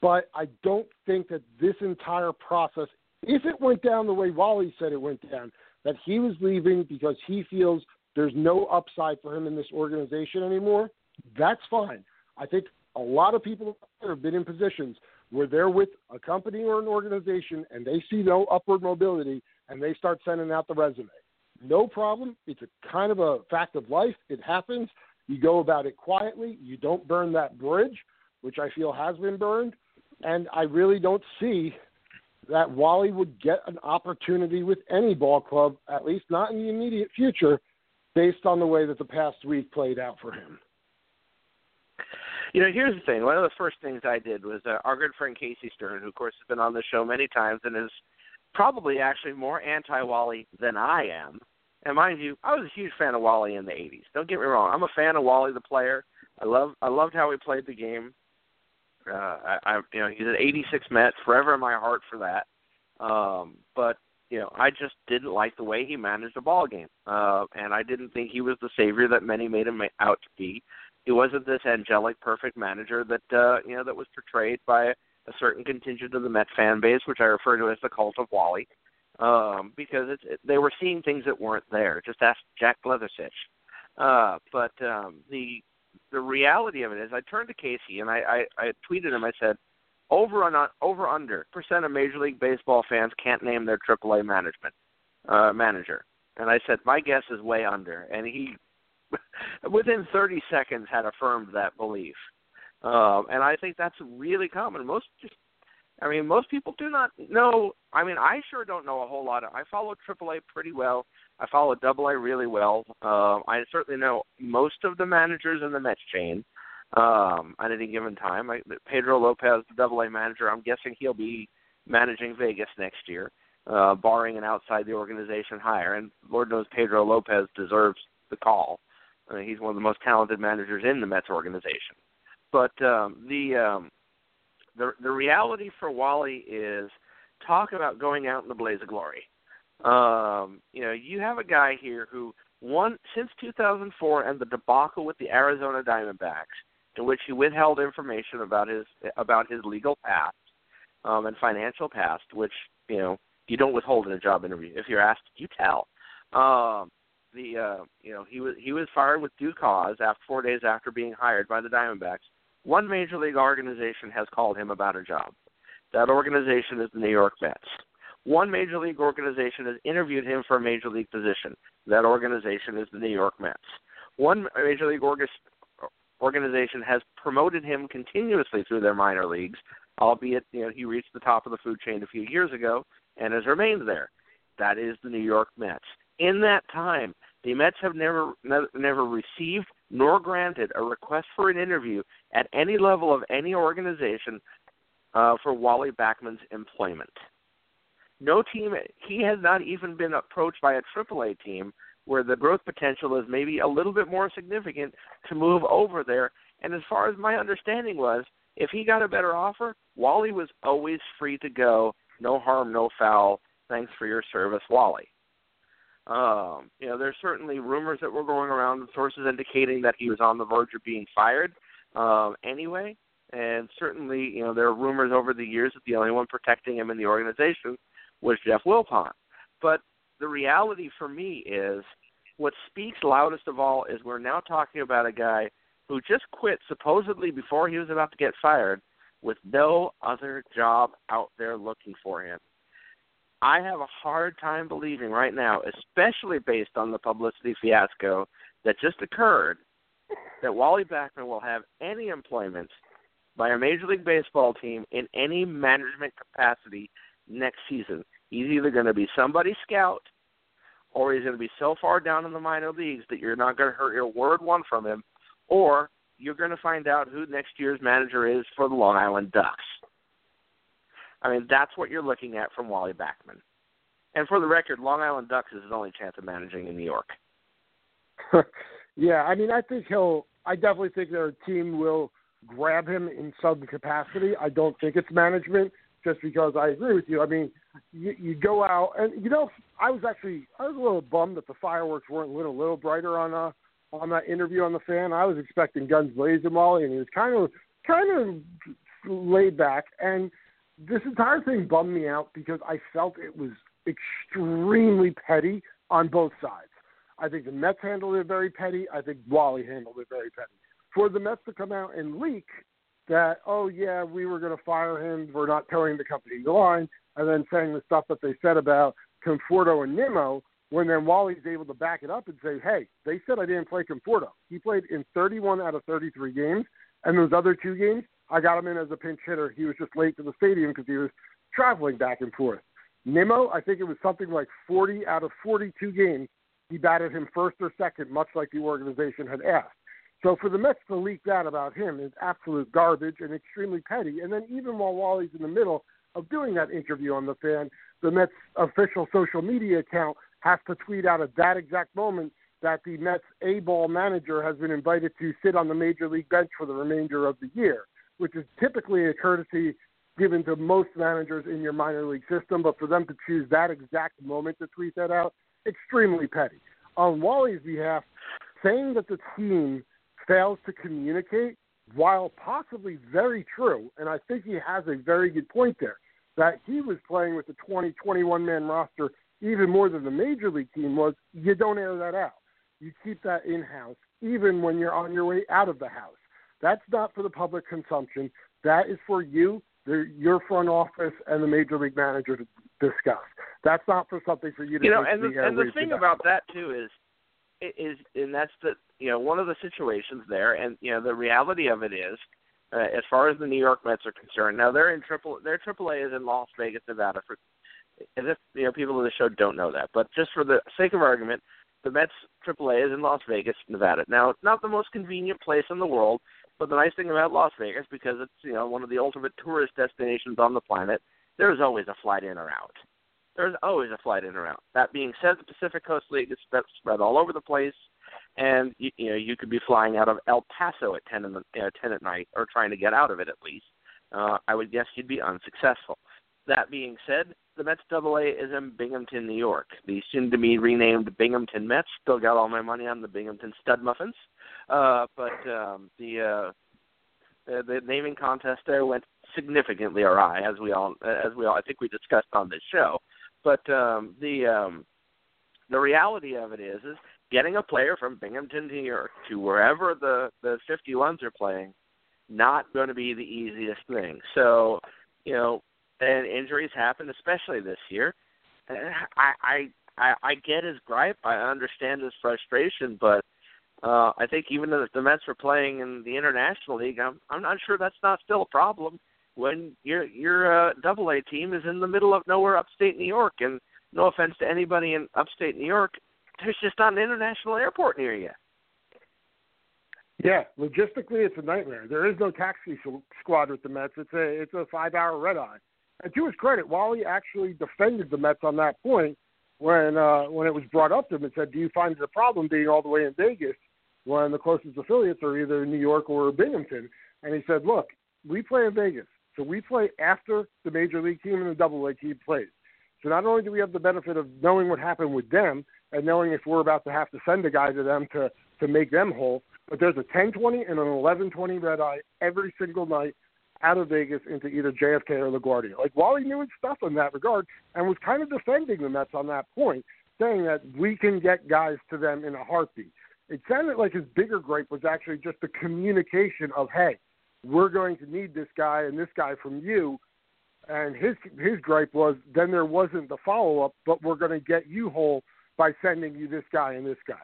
but I don't think that this entire process, if it went down the way Wally said it went down, that he was leaving because he feels there's no upside for him in this organization anymore, that's fine. I think a lot of people have been in positions where they're with a company or an organization and they see no upward mobility and they start sending out the resume. No problem. It's a kind of a fact of life. It happens. You go about it quietly. You don't burn that bridge, which I feel has been burned. And I really don't see that Wally would get an opportunity with any ball club, at least not in the immediate future, based on the way that the past week played out for him. You know, here's the thing. One of the first things I did was uh, our good friend Casey Stern, who of course has been on the show many times and is probably actually more anti-Wally than I am. And mind you, I was a huge fan of Wally in the '80s. Don't get me wrong. I'm a fan of Wally the player. I love I loved how he played the game. Uh, I, I you know he's an '86 Met, forever in my heart for that. Um, but you know, I just didn't like the way he managed the ball game, uh, and I didn't think he was the savior that many made him out to be he wasn't this angelic, perfect manager that uh, you know that was portrayed by a certain contingent of the Met fan base, which I refer to as the cult of Wally, um, because it's, it, they were seeing things that weren't there. Just ask Jack Leathersich. Uh, but um, the the reality of it is, I turned to Casey and I, I, I tweeted him. I said, over on over under percent of Major League Baseball fans can't name their AAA management uh, manager, and I said my guess is way under, and he [laughs] within 30 seconds had affirmed that belief. Um, and I think that's really common. Most just, I mean, most people do not know. I mean, I sure don't know a whole lot. Of, I follow AAA pretty well. I follow AA really well. Um, I certainly know most of the managers in the Mets chain um, at any given time. I, Pedro Lopez, the AA manager, I'm guessing he'll be managing Vegas next year, uh, barring an outside the organization hire. And Lord knows Pedro Lopez deserves the call. I mean, he's one of the most talented managers in the Mets organization. But um, the um, the the reality for Wally is talk about going out in the blaze of glory. Um, you know, you have a guy here who won since 2004 and the debacle with the Arizona Diamondbacks, in which he withheld information about his about his legal past um, and financial past, which you know you don't withhold in a job interview. If you're asked, you tell. Um, the uh, you know he was he was fired with due cause after four days after being hired by the Diamondbacks. One major league organization has called him about a job. That organization is the New York Mets. One major league organization has interviewed him for a major league position. That organization is the New York Mets. One major league org- organization has promoted him continuously through their minor leagues, albeit you know he reached the top of the food chain a few years ago and has remained there. That is the New York Mets. In that time, the Mets have never never received nor granted a request for an interview at any level of any organization uh, for Wally Backman's employment. No team. He has not even been approached by a AAA team where the growth potential is maybe a little bit more significant to move over there. And as far as my understanding was, if he got a better offer, Wally was always free to go. No harm, no foul. Thanks for your service, Wally. Um, you know, there's certainly rumors that were going around, sources indicating that he was on the verge of being fired um, anyway. And certainly, you know, there are rumors over the years that the only one protecting him in the organization was Jeff Wilpon. But the reality for me is what speaks loudest of all is we're now talking about a guy who just quit supposedly before he was about to get fired with no other job out there looking for him. I have a hard time believing right now, especially based on the publicity fiasco that just occurred, that Wally Backman will have any employment by a Major League Baseball team in any management capacity next season. He's either going to be somebody's scout or he's going to be so far down in the minor leagues that you're not going to hear a word one from him, or you're going to find out who next year's manager is for the Long Island Ducks. I mean, that's what you're looking at from Wally Backman. And for the record, Long Island Ducks is his only chance of managing in New York. [laughs] yeah, I mean, I think he'll. I definitely think their team will grab him in some capacity. I don't think it's management, just because I agree with you. I mean, you, you go out and you know, I was actually I was a little bummed that the fireworks weren't lit a little brighter on uh on that interview on the fan. I was expecting guns blazing, Wally, and he was kind of kind of laid back. And this entire thing bummed me out because I felt it was extremely petty on both sides. I think the Mets handled it very petty. I think Wally handled it very petty. For the Mets to come out and leak that, oh yeah, we were going to fire him, we're not towing the company line, and then saying the stuff that they said about Conforto and Nimmo, when then Wally's able to back it up and say, hey, they said I didn't play Conforto. He played in 31 out of 33 games, and those other two games, I got him in as a pinch hitter. He was just late to the stadium because he was traveling back and forth. Nimmo, I think it was something like 40 out of 42 games, he batted him first or second, much like the organization had asked. So for the Mets to leak that about him is absolute garbage and extremely petty. And then even while Wally's in the middle of doing that interview on the fan, the Mets official social media account has to tweet out at that exact moment that the Mets A ball manager has been invited to sit on the major league bench for the remainder of the year, which is typically a courtesy given to most managers in your minor league system. But for them to choose that exact moment to tweet that out, extremely petty. On Wally's behalf, saying that the team fails to communicate, while possibly very true, and I think he has a very good point there, that he was playing with the 20, 21 man roster even more than the major league team was, you don't air that out. You keep that in house, even when you're on your way out of the house. That's not for the public consumption. That is for you, the, your front office, and the major league manager to discuss. That's not for something for you to. You know, and the, and the thing about that too is is and that's the you know one of the situations there, and you know the reality of it is, uh, as far as the New York Mets are concerned, now they're in triple their AAA is in Las Vegas, Nevada. For as if you know people in the show don't know that, but just for the sake of argument, the Mets AAA is in Las Vegas, Nevada. Now it's not the most convenient place in the world, but the nice thing about Las Vegas because it's you know one of the ultimate tourist destinations on the planet, there's always a flight in or out there's always a flight in or out. That being said, the Pacific Coast League is spread all over the place, and you, you know you could be flying out of El Paso at ten in the uh, ten at night, or trying to get out of it at least. Uh, I would guess you'd be unsuccessful. That being said, the Mets Double A is in Binghamton, New York. The soon-to-be renamed Binghamton Mets still got all my money on the Binghamton Stud Muffins, but um, the, uh, the the naming contest there went significantly awry, as we all as we all I think we discussed on this show. But um, the um, the reality of it is, is getting a player from Binghamton, New York, to wherever the the 51s are playing, not going to be the easiest thing. So, you know, and injuries happen, especially this year. I I, I get his gripe. I understand his frustration, but uh, I think even if the Mets were playing in the International League, I'm I'm not sure that's not still a problem when your your uh, double A team is in the middle of nowhere, upstate New York. And no offense to anybody in upstate New York, there's just not an international airport near you. Yeah, logistically, it's a nightmare. There is no taxi squad with the Mets. It's a it's a five hour red eye. And to his credit, Wally actually defended the Mets on that point when uh, when it was brought up to him and said, "Do you find it a problem being all the way in Vegas when the closest affiliates are either New York or Binghamton?" And he said, "Look, we play in Vegas, so we play after the major league team and the double A team plays. So not only do we have the benefit of knowing what happened with them and knowing if we're about to have to send a guy to them to to make them whole, but there's a 10:20 and an 11:20 red eye every single night out of Vegas into either JFK or LaGuardia. Like Wally knew his stuff in that regard and was kind of defending the Mets on that point, saying that we can get guys to them in a heartbeat. It sounded like his bigger gripe was actually just the communication of, hey, we're going to need this guy and this guy from you. And his his gripe was then there wasn't the follow up, but we're going to get you whole by sending you this guy and this guy.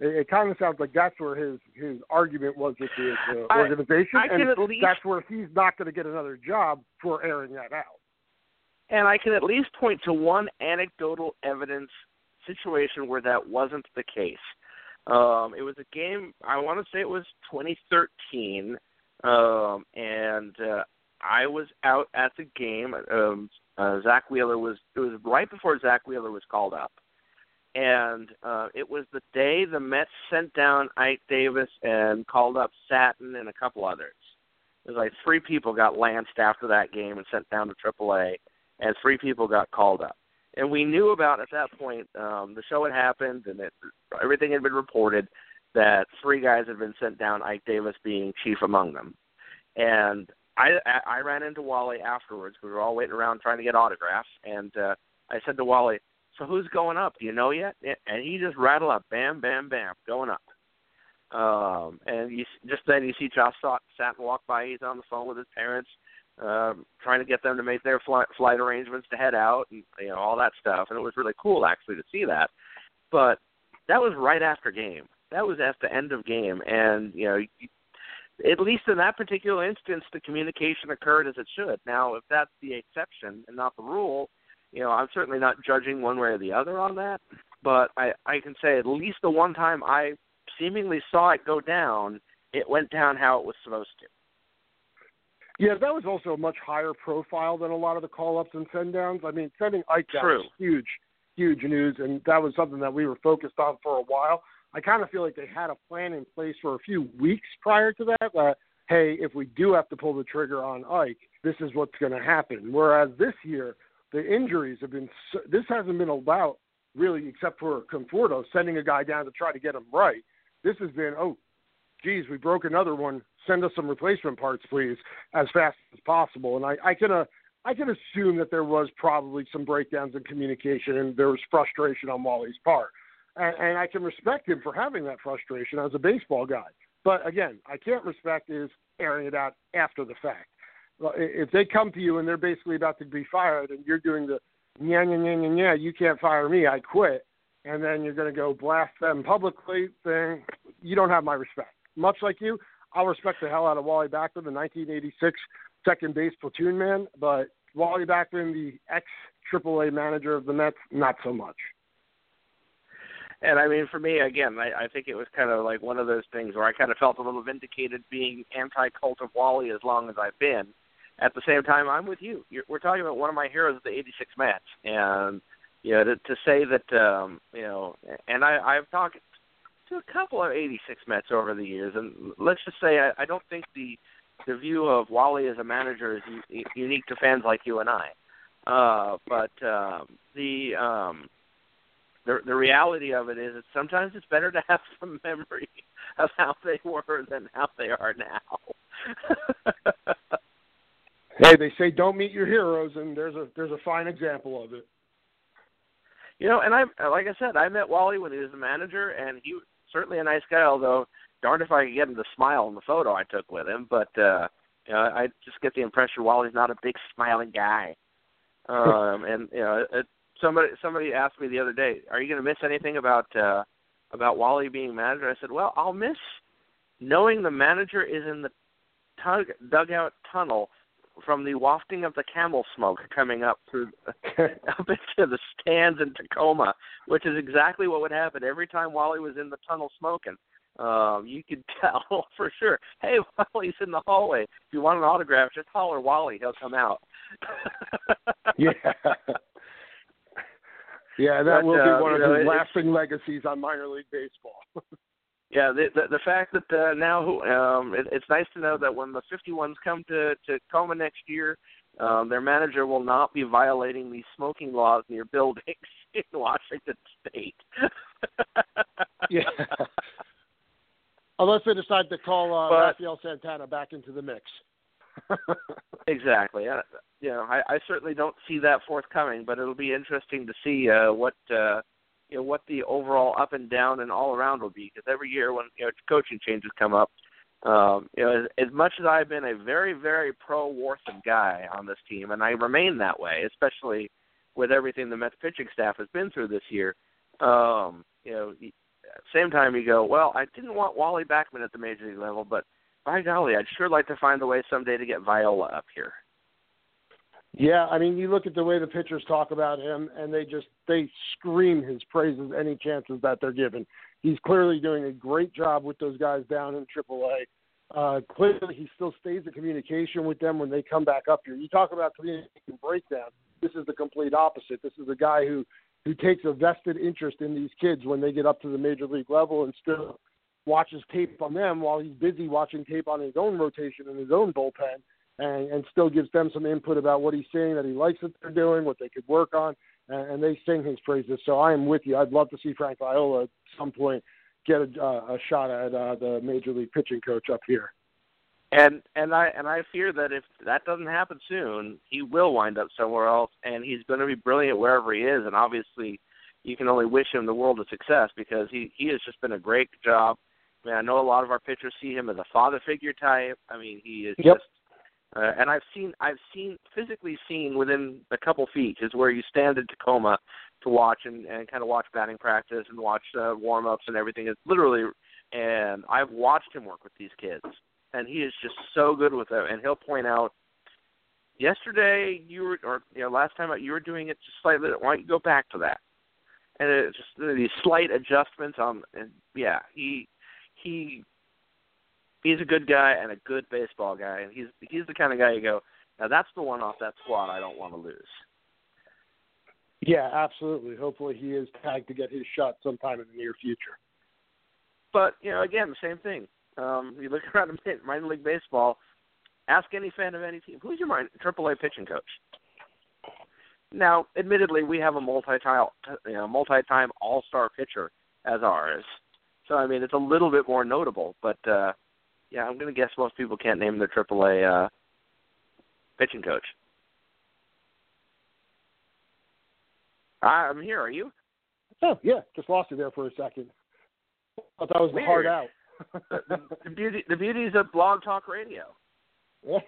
It, it kind of sounds like that's where his his argument was with the, the I- organization, I and least- that's where he's not going to get another job for airing that out. And I can at least point to one anecdotal evidence situation where that wasn't the case. Um, it was a game. I want to say it was 2013, um, and uh, I was out at the game. Um, uh, Zack Wheeler was. It was right before Zack Wheeler was called up, and uh, it was the day the Mets sent down Ike Davis and called up Satin and a couple others. It was like three people got lanced after that game and sent down to AAA, and three people got called up. And we knew about at that point um, the show had happened and it, everything had been reported that three guys had been sent down, Ike Davis being chief among them. And I I ran into Wally afterwards. We were all waiting around trying to get autographs, and uh, I said to Wally, "So who's going up? Do you know yet?" And he just rattled up, "Bam, bam, bam, going up." Um, and you just then you see Josh Satin walk by. He's on the phone with his parents, um, trying to get them to make their flight, flight arrangements to head out, and you know all that stuff. And it was really cool actually to see that. But that was right after game. That was at the end of game, and you know, at least in that particular instance, the communication occurred as it should. Now, if that's the exception and not the rule, you know, I'm certainly not judging one way or the other on that. But I, I can say at least the one time I seemingly saw it go down, it went down how it was supposed to. Yeah, that was also a much higher profile than a lot of the call ups and send downs. I mean, sending Ike down True. was huge, huge news, and that was something that we were focused on for a while. I kind of feel like they had a plan in place for a few weeks prior to that. That hey, if we do have to pull the trigger on Ike, this is what's going to happen. Whereas this year, the injuries have been. So, this hasn't been about really, except for Conforto sending a guy down to try to get him right. This has been oh, geez, we broke another one. Send us some replacement parts, please, as fast as possible. And I, I can, uh, I can assume that there was probably some breakdowns in communication and there was frustration on Wally's part. And, and I can respect him for having that frustration as a baseball guy. But again, I can't respect is airing it out after the fact. If they come to you and they're basically about to be fired and you're doing the yeah, yeah, yeah, yeah, yeah, you can't fire me, I quit, and then you're going to go blast them publicly, then you don't have my respect. Much like you, I'll respect the hell out of Wally Backman, the 1986 second base platoon man, but Wally Backman, the ex AAA manager of the Mets, not so much. And I mean, for me, again, I, I think it was kind of like one of those things where I kind of felt a little vindicated being anti-cult of Wally as long as I've been. At the same time, I'm with you. You're, we're talking about one of my heroes the '86 Mets, and you know, to, to say that, um, you know, and I, I've talked to a couple of '86 Mets over the years, and let's just say I, I don't think the the view of Wally as a manager is u- unique to fans like you and I. Uh, but um, the um, the the reality of it is that sometimes it's better to have some [laughs] memory of how they were than how they are now. [laughs] Hey, they say don't meet your heroes, and there's a there's a fine example of it. you know, and I like I said, I met Wally when he was the manager, and he certainly a nice guy. Although, darned if I could get him to smile in the photo I took with him. But uh, you know, I just get the impression Wally's not a big smiling guy. [laughs] Um, and you know, it, somebody somebody asked me the other day, "Are you going to miss anything about uh, about Wally being manager?" I said, "Well, I'll miss knowing the manager is in the tug, dugout tunnel from the wafting of the camel smoke coming up through [laughs] up into the stands in Tacoma, which is exactly what would happen every time Wally was in the tunnel smoking. Um, you could [laughs] tell for sure. Hey, [laughs] Wally's in the hallway. If you want an autograph, just holler Wally. He'll come out. yeah. Yeah, that But, will uh, be one of know, his lasting legacies on minor league baseball. Yeah, the the, the fact that uh, now um, it, it's nice to know that when the 51s come to to Coma next year, um, their manager will not be violating the smoking laws near [laughs] buildings in Washington State. [laughs] yeah. [laughs] Unless they decide to call uh, But- Rafael Santana back into the mix. Exactly. I, you know, I, I certainly don't see that forthcoming, but it'll be interesting to see uh, what uh, you know what the overall up and down and all around will be. Because every year when you know coaching changes come up, um, you know, as, as much as I've been a very very pro Warthen guy on this team, and I remain that way, especially with everything the Mets pitching staff has been through this year. Um, you know, same time you go, well, I didn't want Wally Backman at the major league level, but by golly, I'd sure like to find a way someday to get Viola up here. Yeah, I mean, you look at the way the pitchers talk about him, and they just they scream his praises any chances that they're given. He's clearly doing a great job with those guys down in AAA. Uh, clearly, he still stays in communication with them when they come back up here. You talk about communication breakdown. This is the complete opposite. This is a guy who who takes a vested interest in these kids when they get up to the major league level and still watches tape on them while he's busy watching tape on his own rotation and his own bullpen and, and still gives them some input about what he's seeing that he likes what they're doing, what they could work on, and, and they sing his praises. So I am with you. I'd love to see Frank Viola at some point get a, uh, a shot at uh, the major league pitching coach up here. And and I and I fear that if that doesn't happen soon, he will wind up somewhere else, and he's going to be brilliant wherever he is. And obviously, you can only wish him the world of success because he he has just been a great job. I mean, I know a lot of our pitchers see him as a father figure type. I mean, he is Yep. just. Uh, and I've seen, I've seen, physically seen within a couple feet is where you stand in Tacoma to watch and, and kind of watch batting practice and watch uh, warm ups and everything. It's literally, and I've watched him work with these kids, and he is just so good with them. And he'll point out, yesterday you were, or you know, last time you were doing it just slightly. Why don't you go back to that? And it's just these slight adjustments on, and yeah, he he he's a good guy and a good baseball guy, and he's he's the kind of guy you go, now that's the one off that squad I don't want to lose. Yeah, absolutely. Hopefully, he is tagged to get his shot sometime in the near future. But you know, again, the same thing. Um, you look [laughs] around in minor league baseball. Ask any fan of any team, who's your minor, AAA pitching coach? Now, admittedly, we have a multi-time, you know, multi-time All-Star pitcher as ours, so I mean it's a little bit more notable. But uh, yeah, I'm going to guess most people can't name their AAA uh, pitching coach. I'm here. Are you? Oh yeah, just lost you there for a second. I thought that was the hard Weird. out. the, the beauty, the beauties of Blog Talk Radio. yeah.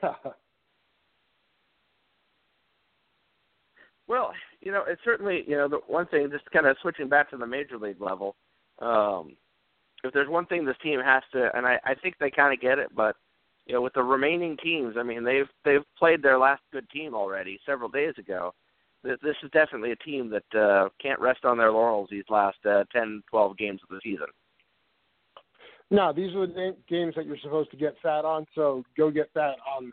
Well, you know, it's certainly you know the one thing. Just kind of switching back to the major league level. Um, if there's one thing this team has to, and I, I think they kind of get it, but you know, with the remaining teams, I mean, they've they've played their last good team already several days ago. This, this is definitely a team that uh, can't rest on their laurels these last uh, 10, 12 games of the season. No, these are the games that you're supposed to get fat on. So go get fat on.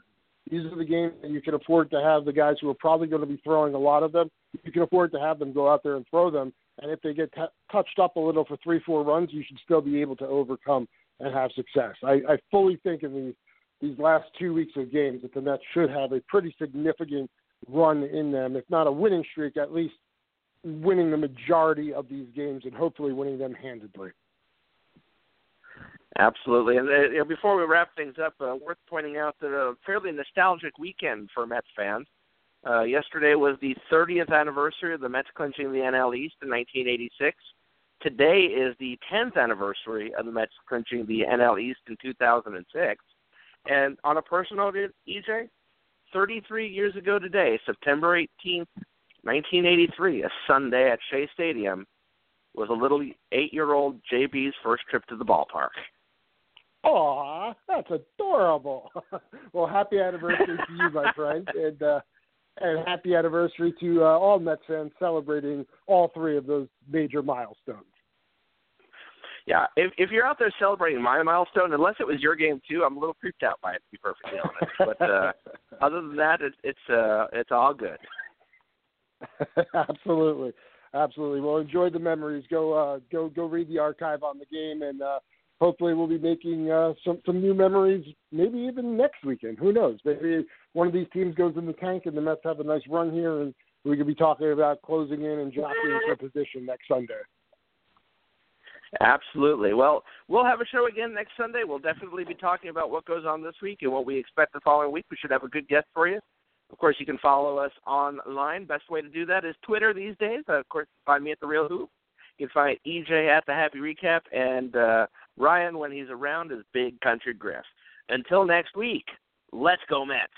These are the games that you can afford to have the guys who are probably going to be throwing a lot of them. You can afford to have them go out there and throw them. And if they get t- touched up a little for three, four runs, you should still be able to overcome and have success. I, I fully think in these these last two weeks of games that the Mets should have a pretty significant run in them, if not a winning streak, at least winning the majority of these games and hopefully winning them handedly. Absolutely. And uh, before we wrap things up, uh, worth pointing out that a fairly nostalgic weekend for Mets fans. Uh, yesterday was the 30th anniversary of the Mets clinching the NL East in 1986. Today is the 10th anniversary of the Mets clinching the NL East in 2006. And on a personal note, EJ, 33 years ago today, September 18th, 1983, a Sunday at Shea Stadium, was a little eight-year-old JB's first trip to the ballpark. Aw, that's adorable. [laughs] well, happy anniversary to you, my friend, and uh, and happy anniversary to uh, all Mets fans celebrating all three of those major milestones. Yeah, if if you're out there celebrating my milestone, unless it was your game too, I'm a little creeped out by it to be perfectly honest. But uh, [laughs] other than that, it, it's uh, it's all good. [laughs] absolutely, absolutely. Well, enjoy the memories. Go uh, go go read the archive on the game, and uh, hopefully we'll be making uh, some some new memories. Maybe even next weekend. Who knows? Maybe one of these teams goes in the tank, and the Mets have a nice run here, and we could be talking about closing in and jockeying for a position next Sunday. Absolutely. Well, we'll have a show again next Sunday. We'll definitely be talking about what goes on this week and what we expect the following week. We should have a good guest for you. Of course, you can follow us online. Best way to do that is Twitter these days. Uh, of course, find me at the Real Hoop. You can find EJ at the Happy Recap and uh, Ryan when he's around is Big Country Griff. Until next week, let's go Mets.